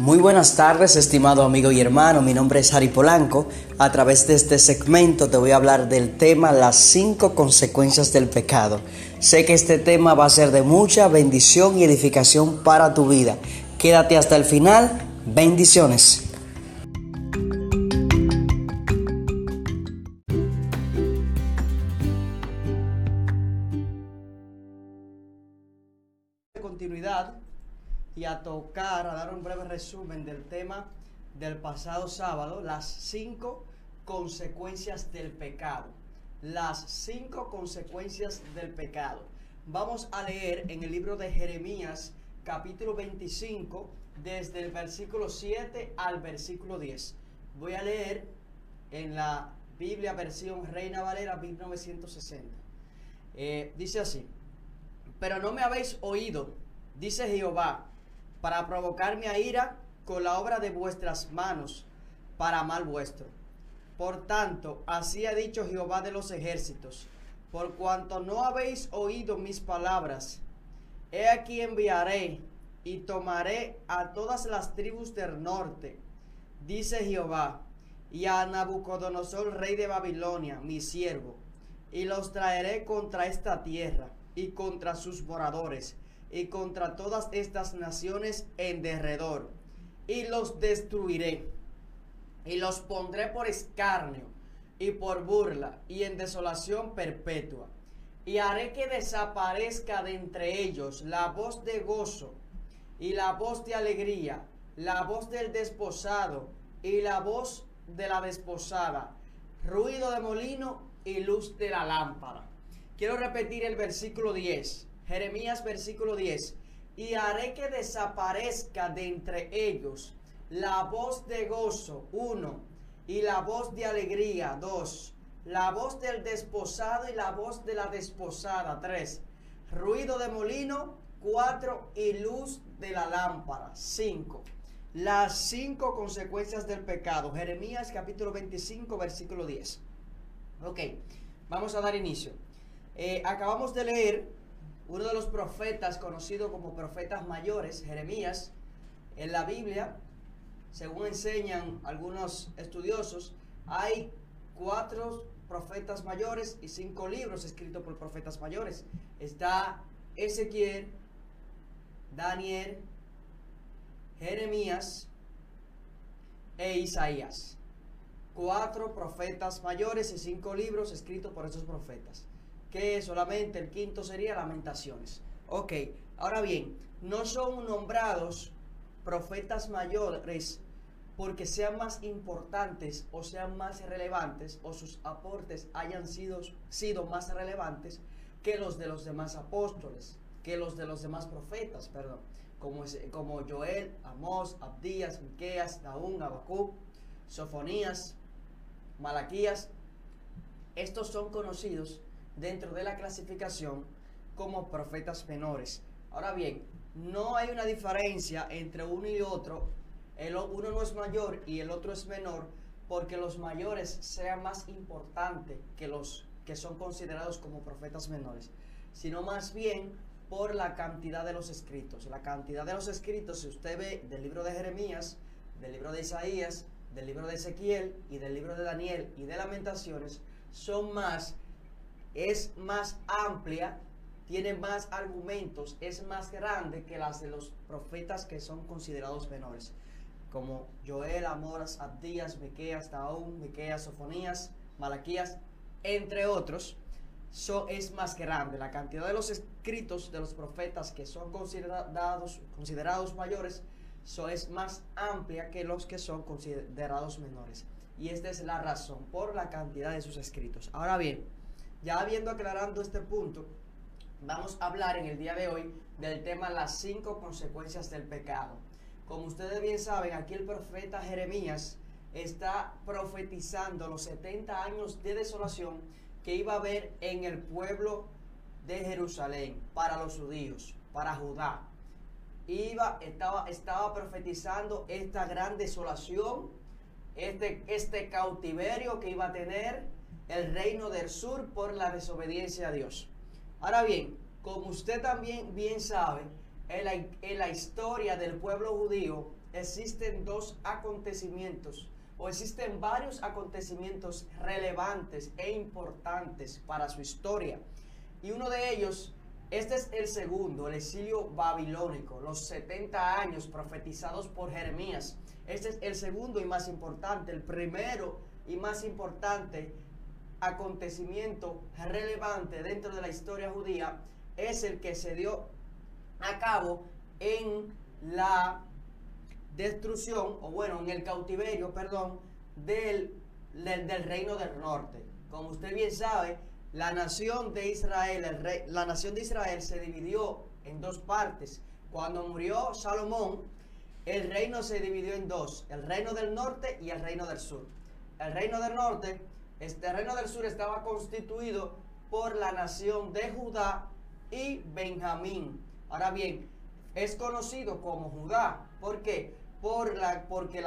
Muy buenas tardes, estimado amigo y hermano. Mi nombre es Harry Polanco. A través de este segmento te voy a hablar del tema las cinco consecuencias del pecado. Sé que este tema va a ser de mucha bendición y edificación para tu vida. Quédate hasta el final. Bendiciones. Dar un breve resumen del tema del pasado sábado, las cinco consecuencias del pecado. Las cinco consecuencias del pecado. Vamos a leer en el libro de Jeremías capítulo 25 desde el versículo 7 al versículo 10. Voy a leer en la Biblia versión Reina Valera 1960. Eh, dice así, pero no me habéis oído, dice Jehová, para provocarme a ira con la obra de vuestras manos, para mal vuestro. Por tanto, así ha dicho Jehová de los ejércitos, por cuanto no habéis oído mis palabras, he aquí enviaré y tomaré a todas las tribus del norte, dice Jehová, y a Nabucodonosor, rey de Babilonia, mi siervo, y los traeré contra esta tierra y contra sus moradores, y contra todas estas naciones en derredor, y los destruiré, y los pondré por escarnio, y por burla, y en desolación perpetua. Y haré que desaparezca de entre ellos la voz de gozo, y la voz de alegría, la voz del desposado, y la voz de la desposada, ruido de molino y luz de la lámpara. Quiero repetir el versículo 10 Jeremías versículo 10. Y haré que desaparezca de entre ellos la voz de gozo, uno, y la voz de alegría, dos, la voz del desposado y la voz de la desposada, tres, ruido de molino, cuatro, y luz de la lámpara, cinco. Las cinco consecuencias del pecado. Jeremías capítulo 25, versículo 10. Ok, vamos a dar inicio. Eh, acabamos de leer uno de los profetas conocido como profetas mayores, Jeremías, en la Biblia, según enseñan algunos estudiosos, hay cuatro profetas mayores y cinco libros escritos por profetas mayores. Está Ezequiel, Daniel, Jeremías e Isaías. Cuatro profetas mayores y cinco libros escritos por esos profetas que solamente el quinto sería Lamentaciones. Ok, ahora bien, no son nombrados profetas mayores porque sean más importantes o sean más relevantes o sus aportes hayan sido, sido más relevantes que los de los demás apóstoles, que los de los demás profetas, perdón, como, como Joel, Amós, Abdías, Miqueas, Naún, Abacú, Sofonías, Malaquías. Estos son conocidos dentro de la clasificación como profetas menores. Ahora bien, no hay una diferencia entre uno y otro. El, uno no es mayor y el otro es menor porque los mayores sean más importantes que los que son considerados como profetas menores, sino más bien por la cantidad de los escritos. La cantidad de los escritos, si usted ve del libro de Jeremías, del libro de Isaías, del libro de Ezequiel y del libro de Daniel y de Lamentaciones, son más es más amplia, tiene más argumentos, es más grande que las de los profetas que son considerados menores, como Joel, Amoras, Abdías, Miqueas, Taún, Miqueas, Sofonías, Malaquías, entre otros. So, es más grande. La cantidad de los escritos de los profetas que son considerados, considerados mayores so, es más amplia que los que son considerados menores. Y esta es la razón por la cantidad de sus escritos. Ahora bien, ya habiendo aclarando este punto, vamos a hablar en el día de hoy del tema las cinco consecuencias del pecado. Como ustedes bien saben, aquí el profeta Jeremías está profetizando los 70 años de desolación que iba a haber en el pueblo de Jerusalén para los judíos, para Judá. Iba, estaba, estaba profetizando esta gran desolación, este, este cautiverio que iba a tener el reino del sur por la desobediencia a Dios. Ahora bien, como usted también bien sabe, en la, historia del pueblo judío existen dos acontecimientos o existen varios acontecimientos relevantes e importantes para su historia. Y uno de ellos, este es el segundo, el exilio babilónico, los 70 años profetizados por Jeremías. Este es el segundo y más importante. El primero y más importante acontecimiento relevante dentro de la historia judía es el que se dio a cabo en la destrucción, o bueno, en el cautiverio, perdón, del, del, reino del norte. Como usted bien sabe, la nación de Israel, el rey, la nación de Israel se dividió en dos partes. Cuando murió Salomón, el reino se dividió en dos, el reino del norte y el reino del sur. El reino del norte, este reino del sur estaba constituido por la nación de Judá y Benjamín. Ahora bien, es conocido como Judá. ¿Por qué? Por la, porque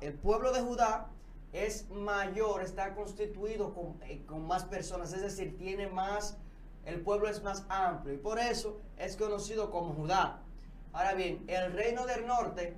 el pueblo de Judá es mayor, está constituido con, eh, con, más personas, es decir, tiene más, el pueblo es más amplio y por eso es conocido como Judá. Ahora bien, el reino del norte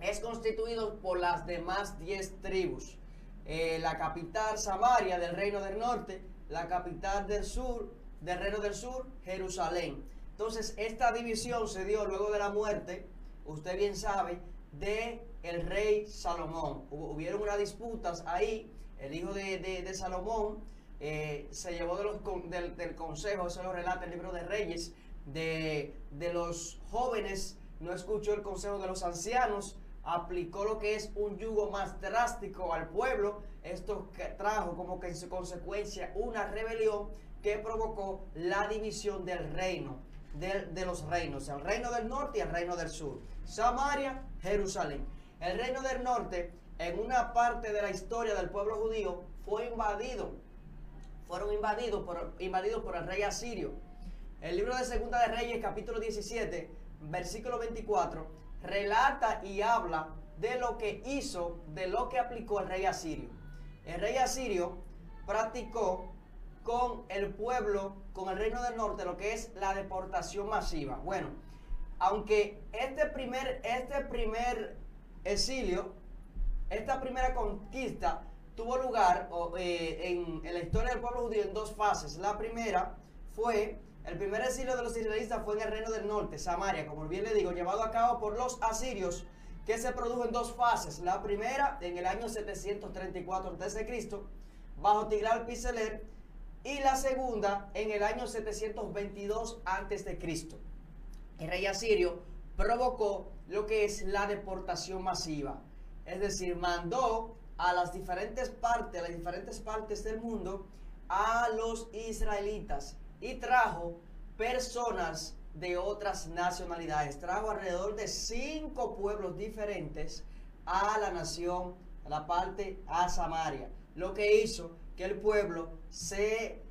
es constituido por las demás 10 tribus. Eh, la capital Samaria del reino del norte, la capital del sur, del reino del sur, Jerusalén. Entonces, esta división se dio luego de la muerte, usted bien sabe, de el rey Salomón. hubieron unas disputas ahí, el hijo de, Salomón eh, se llevó de los, del, consejo, eso lo relata el libro de Reyes, de, de los jóvenes, no escuchó el consejo de los ancianos, aplicó lo que es un yugo más drástico al pueblo. Esto trajo como que en su consecuencia una rebelión que provocó la división del reino de, los reinos, el reino del norte y el reino del sur. Samaria, Jerusalén. El reino del norte, en una parte de la historia del pueblo judío, fue invadido. Fueron invadidos por, invadidos por el rey asirio. El libro de Segunda de Reyes, capítulo 17, versículo 24, relata y habla de lo que hizo, de lo que aplicó el rey asirio. El rey asirio practicó con el pueblo, con el reino del norte, lo que es la deportación masiva. Bueno, aunque este primer, este primer exilio, esta primera conquista tuvo lugar eh, en, en, la historia del pueblo judío en dos fases. La primera fue, el primer exilio de los israelitas fue en el reino del norte, Samaria, como bien le digo, llevado a cabo por los asirios, que se produjo en dos fases. La primera en el año 734 a.C., bajo Tigral Piseler, y la segunda en el año 722 a.C. El rey asirio provocó lo que es la deportación masiva, es decir, mandó a las diferentes partes, a las diferentes partes del mundo a los israelitas y trajo personas de otras nacionalidades. Trajo alrededor de cinco pueblos diferentes a la nación, a la parte a Samaria. Lo que hizo que el pueblo se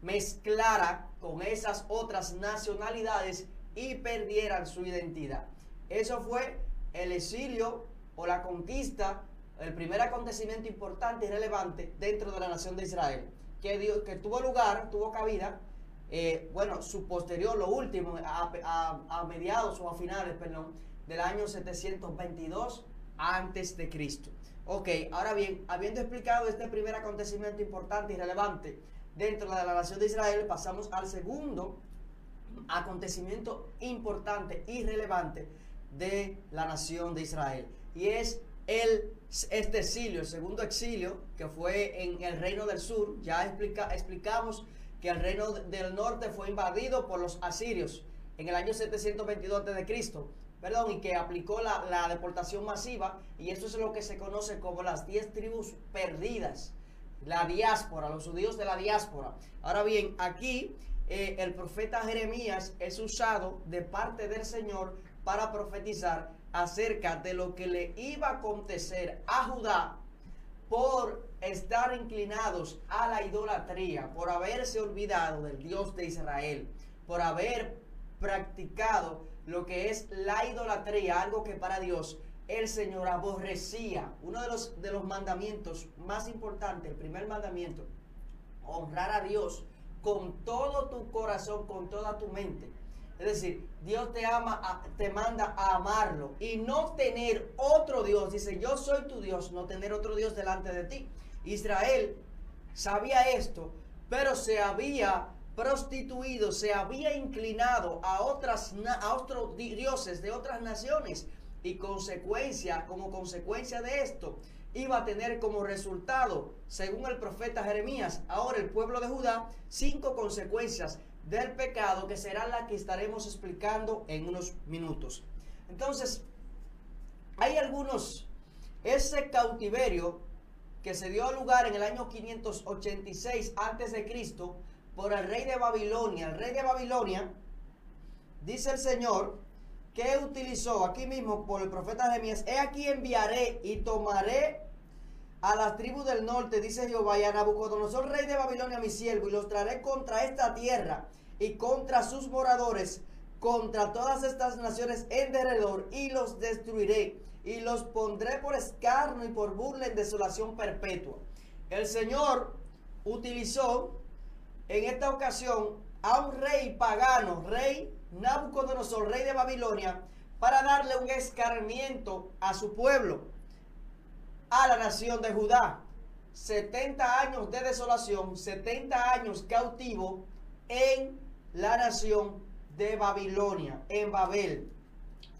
mezclara con esas otras nacionalidades y perdieran su identidad. Eso fue el exilio o la conquista, el primer acontecimiento importante y relevante dentro de la nación de Israel, que, que tuvo lugar, tuvo cabida, eh, bueno, su posterior, lo último, a, mediados o a finales, perdón, del año 722 antes de Cristo. Ok, ahora bien, habiendo explicado este primer acontecimiento importante y relevante dentro de la nación de Israel, pasamos al segundo acontecimiento importante y relevante de la nación de Israel. Y es el, este exilio, el segundo exilio, que fue en el reino del sur. Ya explica, explicamos el reino del norte fue invadido por los asirios en el año 722 a.C perdón, y que aplicó la, deportación masiva, y esto es lo que se conoce como las 10 tribus perdidas, la diáspora, los judíos de la diáspora. Ahora bien, aquí eh, el profeta Jeremías es usado de parte del Señor para profetizar acerca de lo que le iba a acontecer a Judá por estar inclinados a la idolatría, por haberse olvidado del Dios de Israel, por haber practicado lo que es la idolatría, algo que para Dios el Señor aborrecía. Uno de los, de los mandamientos más importantes, el primer mandamiento, honrar a Dios con todo tu corazón, con toda tu mente. Es decir, Dios te ama, te manda a amarlo y no tener otro Dios. Dice, yo soy tu Dios, no tener otro Dios delante de ti. Israel sabía esto, pero se había prostituido, se había inclinado a, otras, otros dioses de otras naciones y consecuencia, como consecuencia de esto, iba a tener como resultado, según el profeta Jeremías, ahora el pueblo de Judá, cinco consecuencias del pecado que serán las que estaremos explicando en unos minutos. Entonces, hay algunos, ese cautiverio que se dio lugar en el año 586 antes de Cristo por el rey de Babilonia. El rey de Babilonia, dice el Señor, que utilizó aquí mismo por el profeta Jeremías, he aquí enviaré y tomaré a las tribus del norte, dice Jehová, y a Nabucodonosor, rey de Babilonia, mi siervo, y los traeré contra esta tierra y contra sus moradores, contra todas estas naciones en derredor, y los destruiré, y los pondré por escarno y por burla en desolación perpetua. El Señor utilizó en esta ocasión a un rey pagano, rey Nabucodonosor, rey de Babilonia, para darle un escarmiento a su pueblo, a la nación de Judá. 70 años de desolación, 70 años cautivo en la nación de Babilonia, en Babel.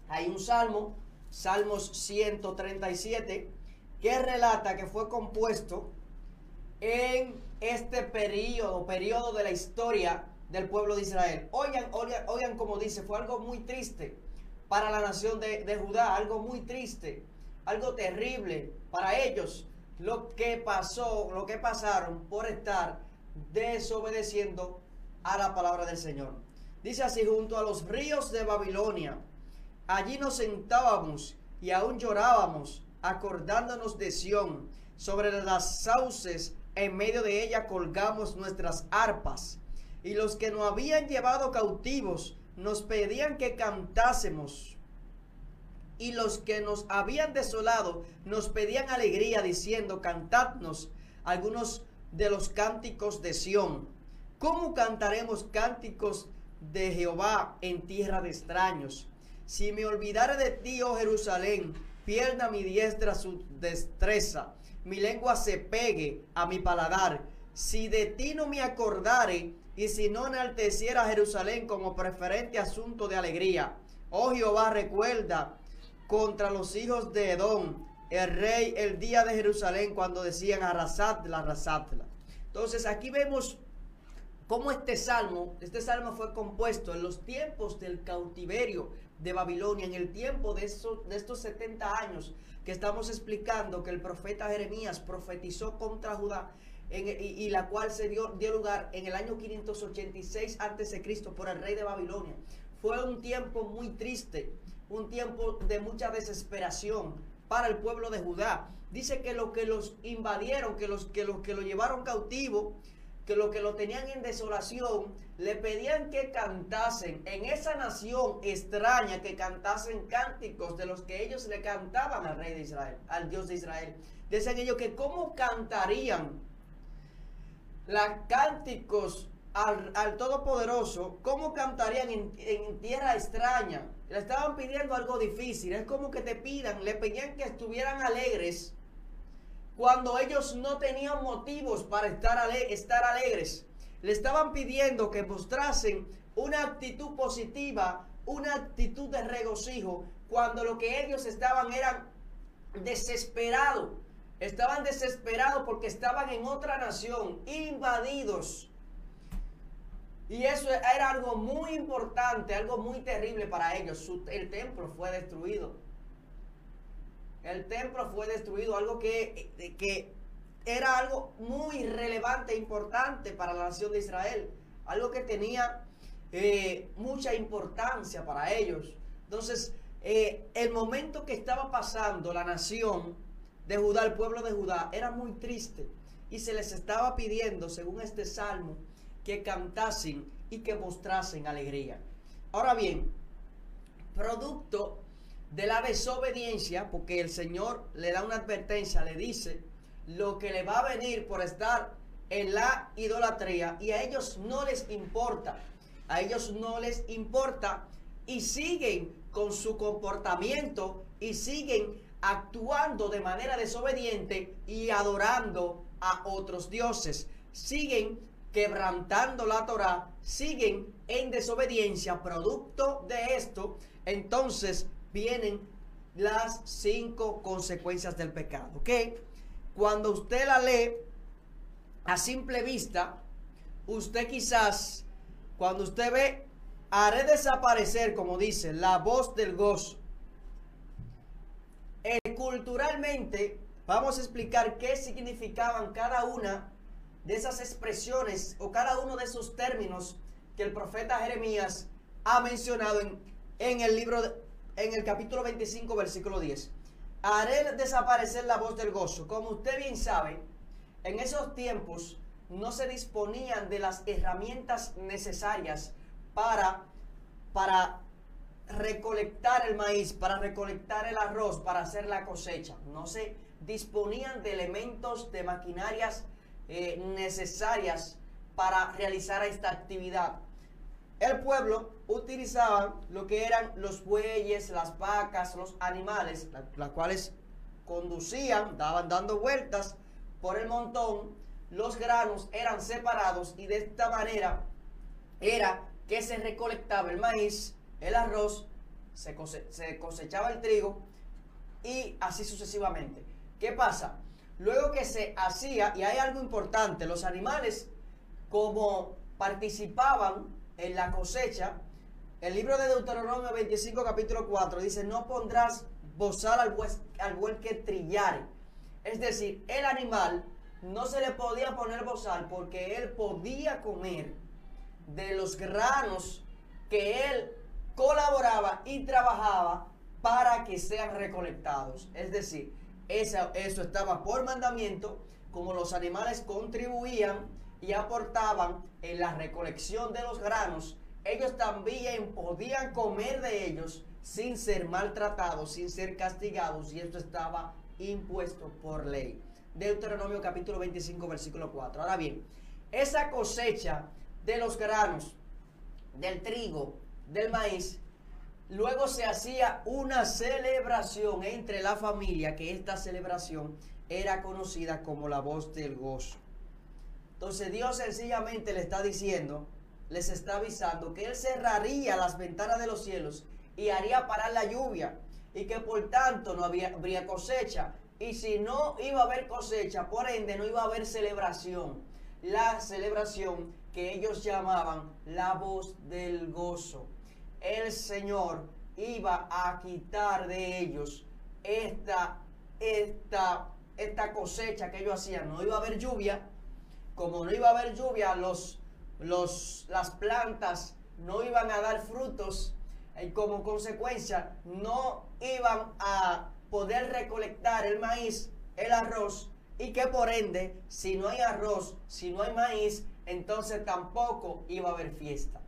Hay un salmo, Salmos 137, que relata que fue compuesto en este periodo, periodo de la historia del pueblo de Israel. Oigan, oigan, oigan como dice, fue algo muy triste para la nación de, de Judá, algo muy triste, algo terrible para ellos, lo que pasó, lo que pasaron por estar desobedeciendo a la palabra del Señor. Dice así, junto a los ríos de Babilonia, allí nos sentábamos y aún llorábamos, acordándonos de Sión, sobre las sauces, en medio de ella colgamos nuestras arpas. Y los que nos habían llevado cautivos nos pedían que cantásemos. Y los que nos habían desolado nos pedían alegría, diciendo, cantadnos algunos de los cánticos de Sión ¿Cómo cantaremos cánticos de Jehová en tierra de extraños? Si me olvidare de ti, oh Jerusalén, pierda mi diestra su destreza, mi lengua se pegue a mi paladar. Si de ti no me acordare, y si no enalteciera Jerusalén como preferente asunto de alegría. Oh Jehová, recuerda contra los hijos de Edom, el rey, el día de Jerusalén, cuando decían arrasadla, arrasadla. Entonces aquí vemos cómo este salmo, este salmo fue compuesto en los tiempos del cautiverio de Babilonia, en el tiempo de, de estos 70 años que estamos explicando que el profeta Jeremías profetizó contra Judá y, la cual se dio, dio lugar en el año 586 a.C. por el rey de Babilonia. Fue un tiempo muy triste, un tiempo de mucha desesperación para el pueblo de Judá. Dice que los que los invadieron, que los que, los que lo llevaron cautivo, que los que lo tenían en desolación le pedían que cantasen en esa nación extraña, que cantasen cánticos de los que ellos le cantaban al rey de Israel, al Dios de Israel. Decían ellos que cómo cantarían los cánticos al, Todopoderoso, cómo cantarían en, en tierra extraña. Le estaban pidiendo algo difícil, es como que te pidan, le pedían que estuvieran alegres cuando ellos no tenían motivos para estar, estar alegres. Le estaban pidiendo que mostrasen una actitud positiva, una actitud de regocijo, cuando lo que ellos estaban eran desesperados. Estaban desesperados porque estaban en otra nación, invadidos. Y eso era algo muy importante, algo muy terrible para ellos. el templo fue destruido el templo fue destruido, algo que, que era algo muy relevante e importante para la nación de Israel, algo que tenía eh, mucha importancia para ellos. Entonces, eh, el momento que estaba pasando la nación de Judá, el pueblo de Judá, era muy triste y se les estaba pidiendo, según este salmo, que cantasen y que mostrasen alegría. Ahora bien, producto de la desobediencia, porque el Señor le da una advertencia, le dice lo que le va a venir por estar en la idolatría y a ellos no les importa. a ellos no les importa y siguen con su comportamiento y siguen actuando de manera desobediente y adorando a otros dioses. Siguen quebrantando la Torah, siguen en desobediencia, producto de esto, entonces vienen las cinco consecuencias del pecado. Que cuando usted la lee a simple vista, usted quizás, cuando usted ve, haré desaparecer, como dice, la voz del gozo. Eh, culturalmente, vamos a explicar qué significaban cada una de esas expresiones o cada uno de esos términos que el profeta Jeremías ha mencionado en, en el libro, en el capítulo 25, versículo 10. Haré desaparecer la voz del gozo. Como usted bien sabe, en esos tiempos no se disponían de las herramientas necesarias para, para recolectar el maíz, para recolectar el arroz, para hacer la cosecha. No se disponían de elementos, de maquinarias eh, necesarias para realizar esta actividad. El pueblo utilizaba lo que eran los bueyes, las vacas, los animales, las cuales conducían, daban dando vueltas por el montón, los granos eran separados y de esta manera era que se recolectaba el maíz, el arroz, se, se cosechaba el trigo y así sucesivamente. ¿Qué pasa? Luego que se hacía, y hay algo importante, los animales como participaban en la cosecha, el libro de Deuteronomio 25 capítulo 4 dice, no pondrás bozal al, al buen que trillare. Es decir, el animal no se le podía poner bozal porque él podía comer de los granos que él colaboraba y trabajaba para que sean recolectados. Es decir, eso estaba por mandamiento, como los animales contribuían y aportaban en la recolección de los granos, ellos también podían comer de ellos sin ser maltratados, sin ser castigados, y esto estaba impuesto por ley. Deuteronomio capítulo 25, versículo 4. Ahora bien, esa cosecha de los granos, del trigo, del maíz, Luego se hacía una celebración entre la familia, que esta celebración era conocida como la voz del gozo. Entonces Dios sencillamente le está diciendo, les está avisando que Él cerraría las ventanas de los cielos y haría parar la lluvia y que por tanto no habría cosecha. Y si no iba a haber cosecha, por ende no iba a haber celebración. La celebración que ellos llamaban la voz del gozo el Señor iba a quitar de ellos esta, esta, esta cosecha que ellos hacían. No iba a haber lluvia. Como no iba a haber lluvia, los, los, las plantas no iban a dar frutos y como consecuencia no iban a poder recolectar el maíz, el arroz y que por ende, si no hay arroz, si no hay maíz, entonces tampoco iba a haber fiesta.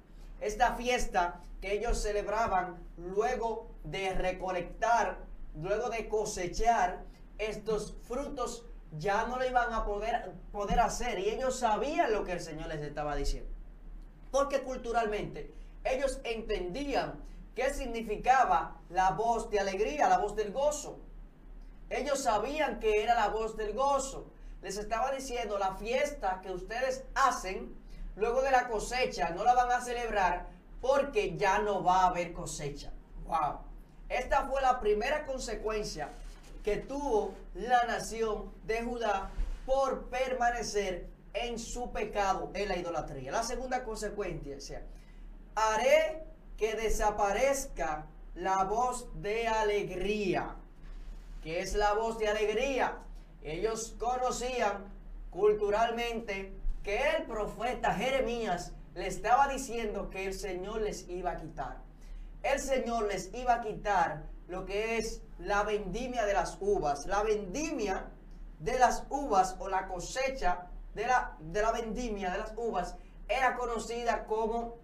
Esta fiesta que ellos celebraban luego de recolectar, luego de cosechar estos frutos, ya no lo iban a poder, poder hacer. Y ellos sabían lo que el Señor les estaba diciendo. Porque culturalmente ellos entendían qué significaba la voz de alegría, la voz del gozo. Ellos sabían que era la voz del gozo. Les estaba diciendo, la fiesta que ustedes hacen luego de la cosecha no la van a celebrar porque ya no va a haber cosecha. Wow. Esta fue la primera consecuencia que tuvo la nación de Judá por permanecer en su pecado, en la idolatría. La segunda consecuencia, o haré que desaparezca la voz de alegría. ¿Qué es la voz de alegría? Ellos conocían culturalmente que el profeta Jeremías le estaba diciendo que el Señor les iba a quitar. El Señor les iba a quitar lo que es la vendimia de las uvas. La vendimia de las uvas o la cosecha de la, de la vendimia de las uvas era conocida como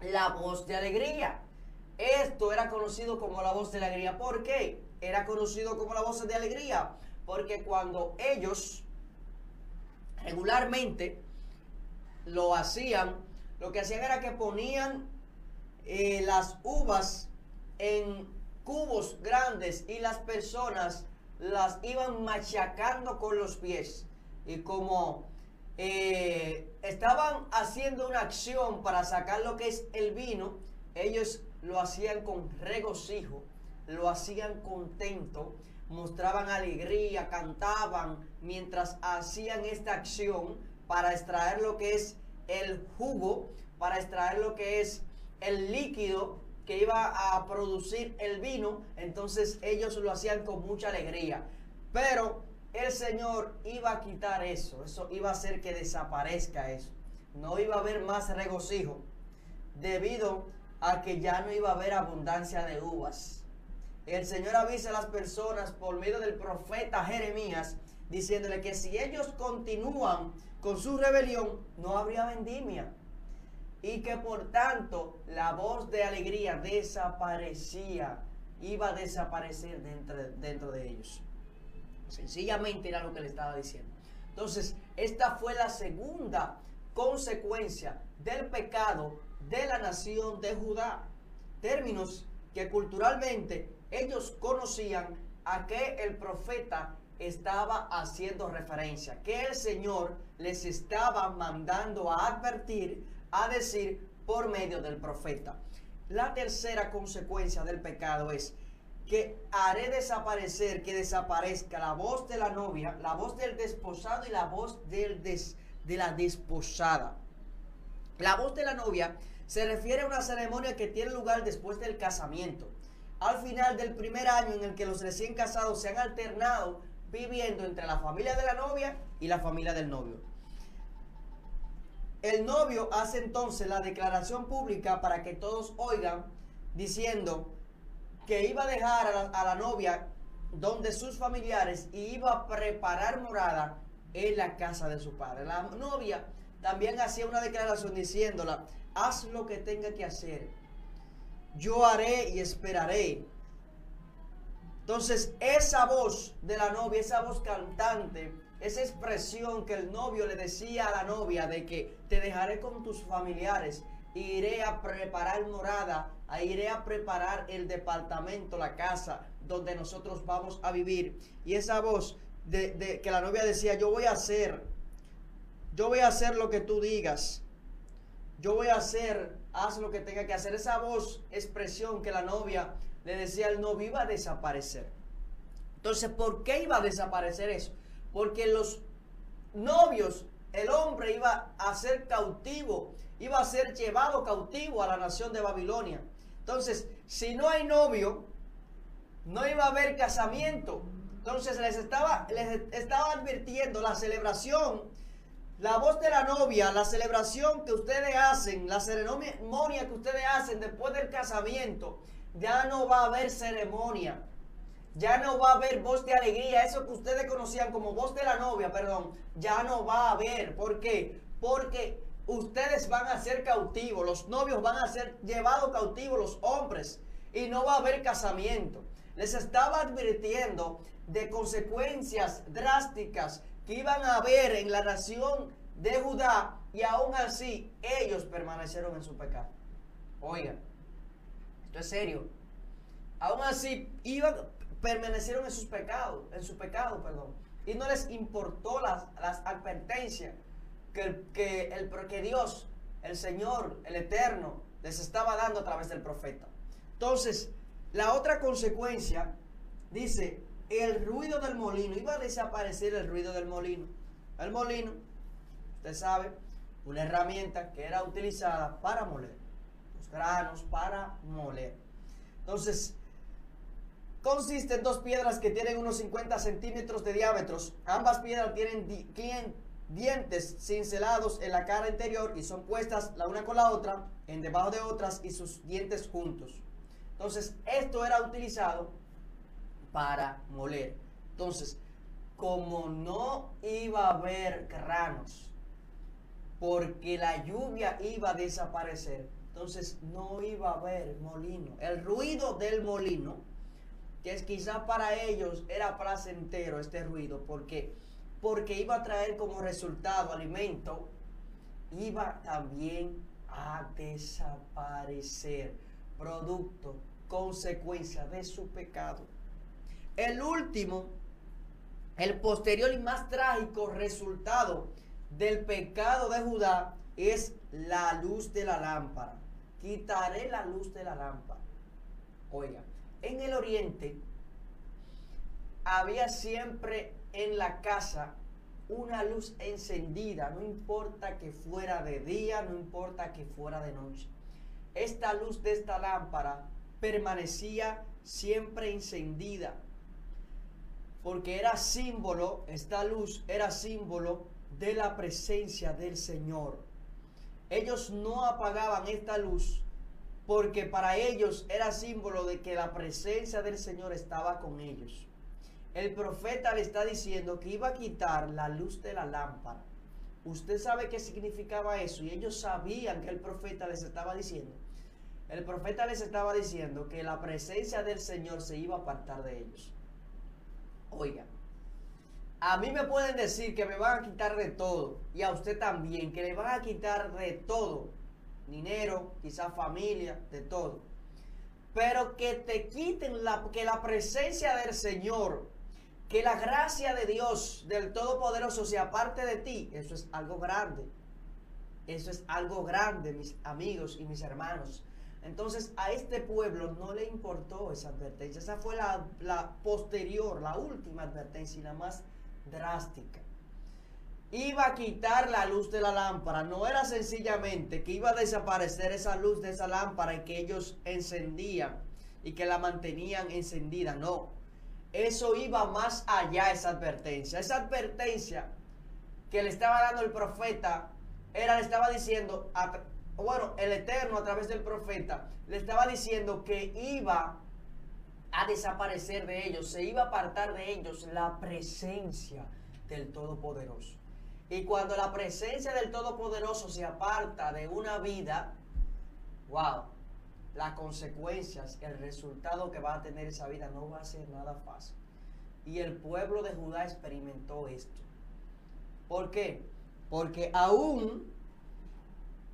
la voz de alegría. Esto era conocido como la voz de alegría. ¿Por qué? Era conocido como la voz de alegría. Porque cuando ellos regularmente lo hacían lo que hacían era que ponían eh, las uvas en cubos grandes y las personas las iban machacando con los pies. Y como eh, estaban haciendo una acción para sacar lo que es el vino, ellos lo hacían con regocijo, lo hacían contento, mostraban alegría, cantaban mientras hacían esta acción para extraer lo que es el jugo, para extraer lo que es el líquido que iba a producir el vino, entonces ellos lo hacían con mucha alegría. Pero el Señor iba a quitar eso, eso iba a hacer que desaparezca eso. No iba a haber más regocijo debido a que ya no iba a haber abundancia de uvas. El Señor avisa a las personas por medio del profeta Jeremías diciéndole que si ellos continúan con su rebelión, no habría vendimia y que por tanto la voz de alegría desaparecía, iba a desaparecer dentro, dentro de ellos. Sencillamente era lo que le estaba diciendo. Entonces, esta fue la segunda consecuencia del pecado de la nación de Judá. Términos que culturalmente ellos conocían a que el profeta estaba haciendo referencia, que el Señor les estaba mandando a advertir a decir por medio del profeta. La tercera consecuencia del pecado es que haré desaparecer, que desaparezca la voz de la novia, la voz del desposado y la voz del de la desposada. La voz de la novia se refiere a una ceremonia que tiene lugar después del casamiento. Al final del primer año en el que los recién casados se han alternado viviendo entre la familia de la novia y la familia del novio. El novio hace entonces la declaración pública para que todos oigan diciendo que iba a dejar a la, novia donde sus familiares y iba a preparar morada en la casa de su padre. La novia también hacía una declaración diciéndola, haz lo que tenga que hacer. Yo haré y esperaré. Entonces, esa voz de la novia, esa voz cantante, esa expresión que el novio le decía a la novia de que te dejaré con tus familiares, iré a preparar morada, iré a preparar el departamento, la casa donde nosotros vamos a vivir. Y esa voz de, que la novia decía, yo voy a hacer, yo voy a hacer lo que tú digas, yo voy a hacer, haz lo que tenga que hacer. Esa voz, expresión que la novia le decía al novio iba a desaparecer. Entonces, ¿por qué iba a desaparecer eso? Porque los novios, el hombre iba a ser cautivo, iba a ser llevado cautivo a la nación de Babilonia. Entonces, si no hay novio, no iba a haber casamiento. Entonces les estaba, les estaba advirtiendo la celebración, la voz de la novia, la celebración que ustedes hacen, la ceremonia que ustedes hacen después del casamiento, ya no va a haber ceremonia. Ya no va a haber voz de alegría, eso que ustedes conocían como voz de la novia, perdón, ya no va a haber. ¿Por qué? Porque ustedes van a ser cautivos, los novios van a ser llevados cautivos, los hombres, y no va a haber casamiento. Les estaba advirtiendo de consecuencias drásticas que iban a haber en la nación de Judá y aún así ellos permanecieron en su pecado. Oigan, esto es serio. Aún así iban, permanecieron en sus pecados, en su pecado, perdón. Y no les importó las, las advertencias que, que, el, que Dios, el Señor, el Eterno, les estaba dando a través del profeta. Entonces, la otra consecuencia, dice, el ruido del molino, iba a desaparecer el ruido del molino. El molino, usted sabe, una herramienta que era utilizada para moler, los granos para moler. Entonces, consiste en dos piedras que tienen unos 50 centímetros de diámetros. Ambas piedras tienen dientes cincelados en la cara interior y son puestas la una con la otra, en debajo de otras y sus dientes juntos. Entonces, esto era utilizado para moler. Entonces, como no iba a haber granos, porque la lluvia iba a desaparecer, entonces no iba a haber molino. El ruido del molino que es quizás para ellos era placentero este ruido, porque, porque iba a traer como resultado alimento, iba también a desaparecer, producto, consecuencia de su pecado. El último, el posterior y más trágico resultado del pecado de Judá es la luz de la lámpara. Quitaré la luz de la lámpara. Oiga, en el oriente había siempre en la casa una luz encendida, no importa que fuera de día, no importa que fuera de noche. Esta luz de esta lámpara permanecía siempre encendida, porque era símbolo, esta luz era símbolo de la presencia del Señor. Ellos no apagaban esta luz porque para ellos era símbolo de que la presencia del Señor estaba con ellos el profeta le está diciendo que iba a quitar la luz de la lámpara. Usted sabe qué significaba eso y ellos sabían que el profeta les estaba diciendo. El profeta les estaba diciendo que la presencia del Señor se iba a apartar de ellos. Oiga, a mí me pueden decir que me van a quitar de todo y a usted también, que le van a quitar de todo. Dinero, quizás familia, de todo. Pero que te quiten la, que la presencia del Señor que la gracia de Dios, del Todopoderoso, sea parte de ti, eso es algo grande. Eso es algo grande, mis amigos y mis hermanos. Entonces a este pueblo no le importó esa advertencia. Esa fue la, la, posterior, la última advertencia y la más drástica. Iba a quitar la luz de la lámpara. No era sencillamente que iba a desaparecer esa luz de esa lámpara y que ellos encendían y que la mantenían encendida. No eso iba más allá, esa advertencia. Esa advertencia que le estaba dando el profeta, era, le estaba diciendo, bueno, el Eterno a través del profeta, le estaba diciendo que iba a desaparecer de ellos, se iba a apartar de ellos la presencia del Todopoderoso. Y cuando la presencia del Todopoderoso se aparta de una vida, wow, las consecuencias, el resultado que va a tener esa vida no va a ser nada fácil. Y el pueblo de Judá experimentó esto. ¿Por qué? Porque aún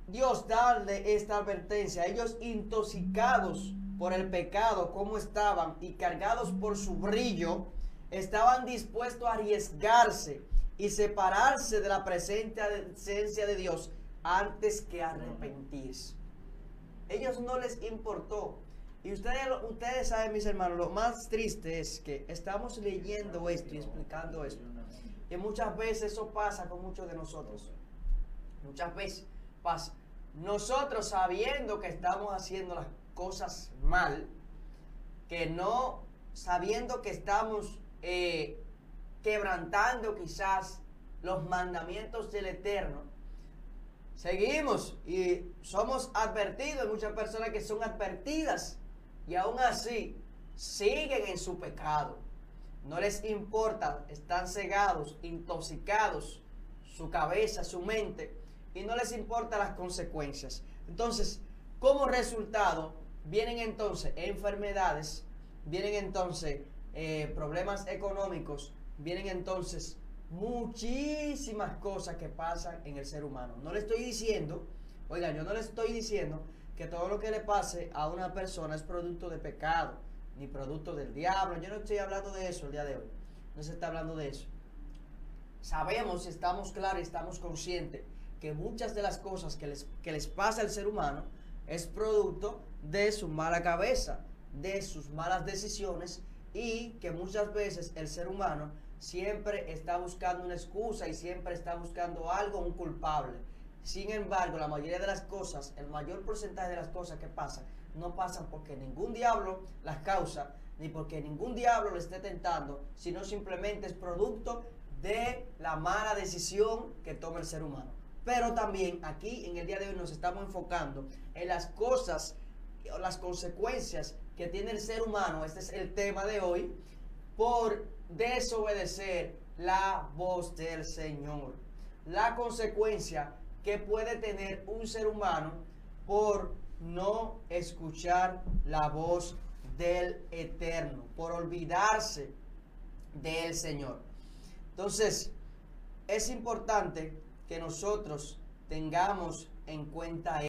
Dios darle esta advertencia, ellos intoxicados por el pecado, como estaban, y cargados por su brillo, estaban dispuestos a arriesgarse y separarse de la presencia de Dios antes que arrepentirse ellos no les importó. Y ustedes, ustedes saben, mis hermanos, lo más triste es que estamos leyendo esto y explicando esto. Y muchas veces eso pasa con muchos de nosotros. Muchas veces pasa. Nosotros sabiendo que estamos haciendo las cosas mal, que no sabiendo que estamos eh, quebrantando quizás los mandamientos del Eterno, Seguimos y somos advertidos. Hay muchas personas que son advertidas y aún así siguen en su pecado. No les importa, están cegados, intoxicados, su cabeza, su mente, y no les importa las consecuencias. Entonces, como resultado, vienen entonces enfermedades, vienen entonces eh, problemas económicos, vienen entonces muchísimas cosas que pasan en el ser humano. No le estoy diciendo, oigan, yo no le estoy diciendo que todo lo que le pase a una persona es producto de pecado, ni producto del diablo. Yo no estoy hablando de eso el día de hoy. No se está hablando de eso. Sabemos, estamos claros, estamos conscientes que muchas de las cosas que les, que les pasa al ser humano es producto de su mala cabeza, de sus malas decisiones y que muchas veces el ser humano siempre está buscando una excusa y siempre está buscando algo, un culpable. Sin embargo, la mayoría de las cosas, el mayor porcentaje de las cosas que pasan, no pasan porque ningún diablo las causa, ni porque ningún diablo le esté tentando, sino simplemente es producto de la mala decisión que toma el ser humano. Pero también aquí en el día de hoy nos estamos enfocando en las cosas o las consecuencias que tiene el ser humano, este es el tema de hoy, por desobedecer la voz del Señor. La consecuencia que puede tener un ser humano por no escuchar la voz del Eterno, por olvidarse del Señor. Entonces, es importante que nosotros tengamos en cuenta.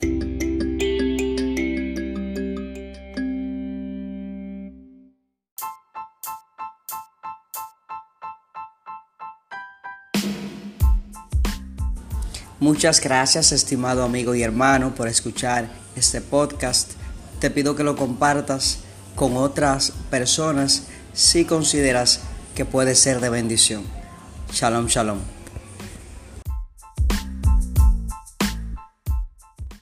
Muchas gracias, estimado amigo y hermano, por escuchar este podcast. Te pido que lo compartas con otras personas si consideras que puede ser de bendición. Shalom, shalom.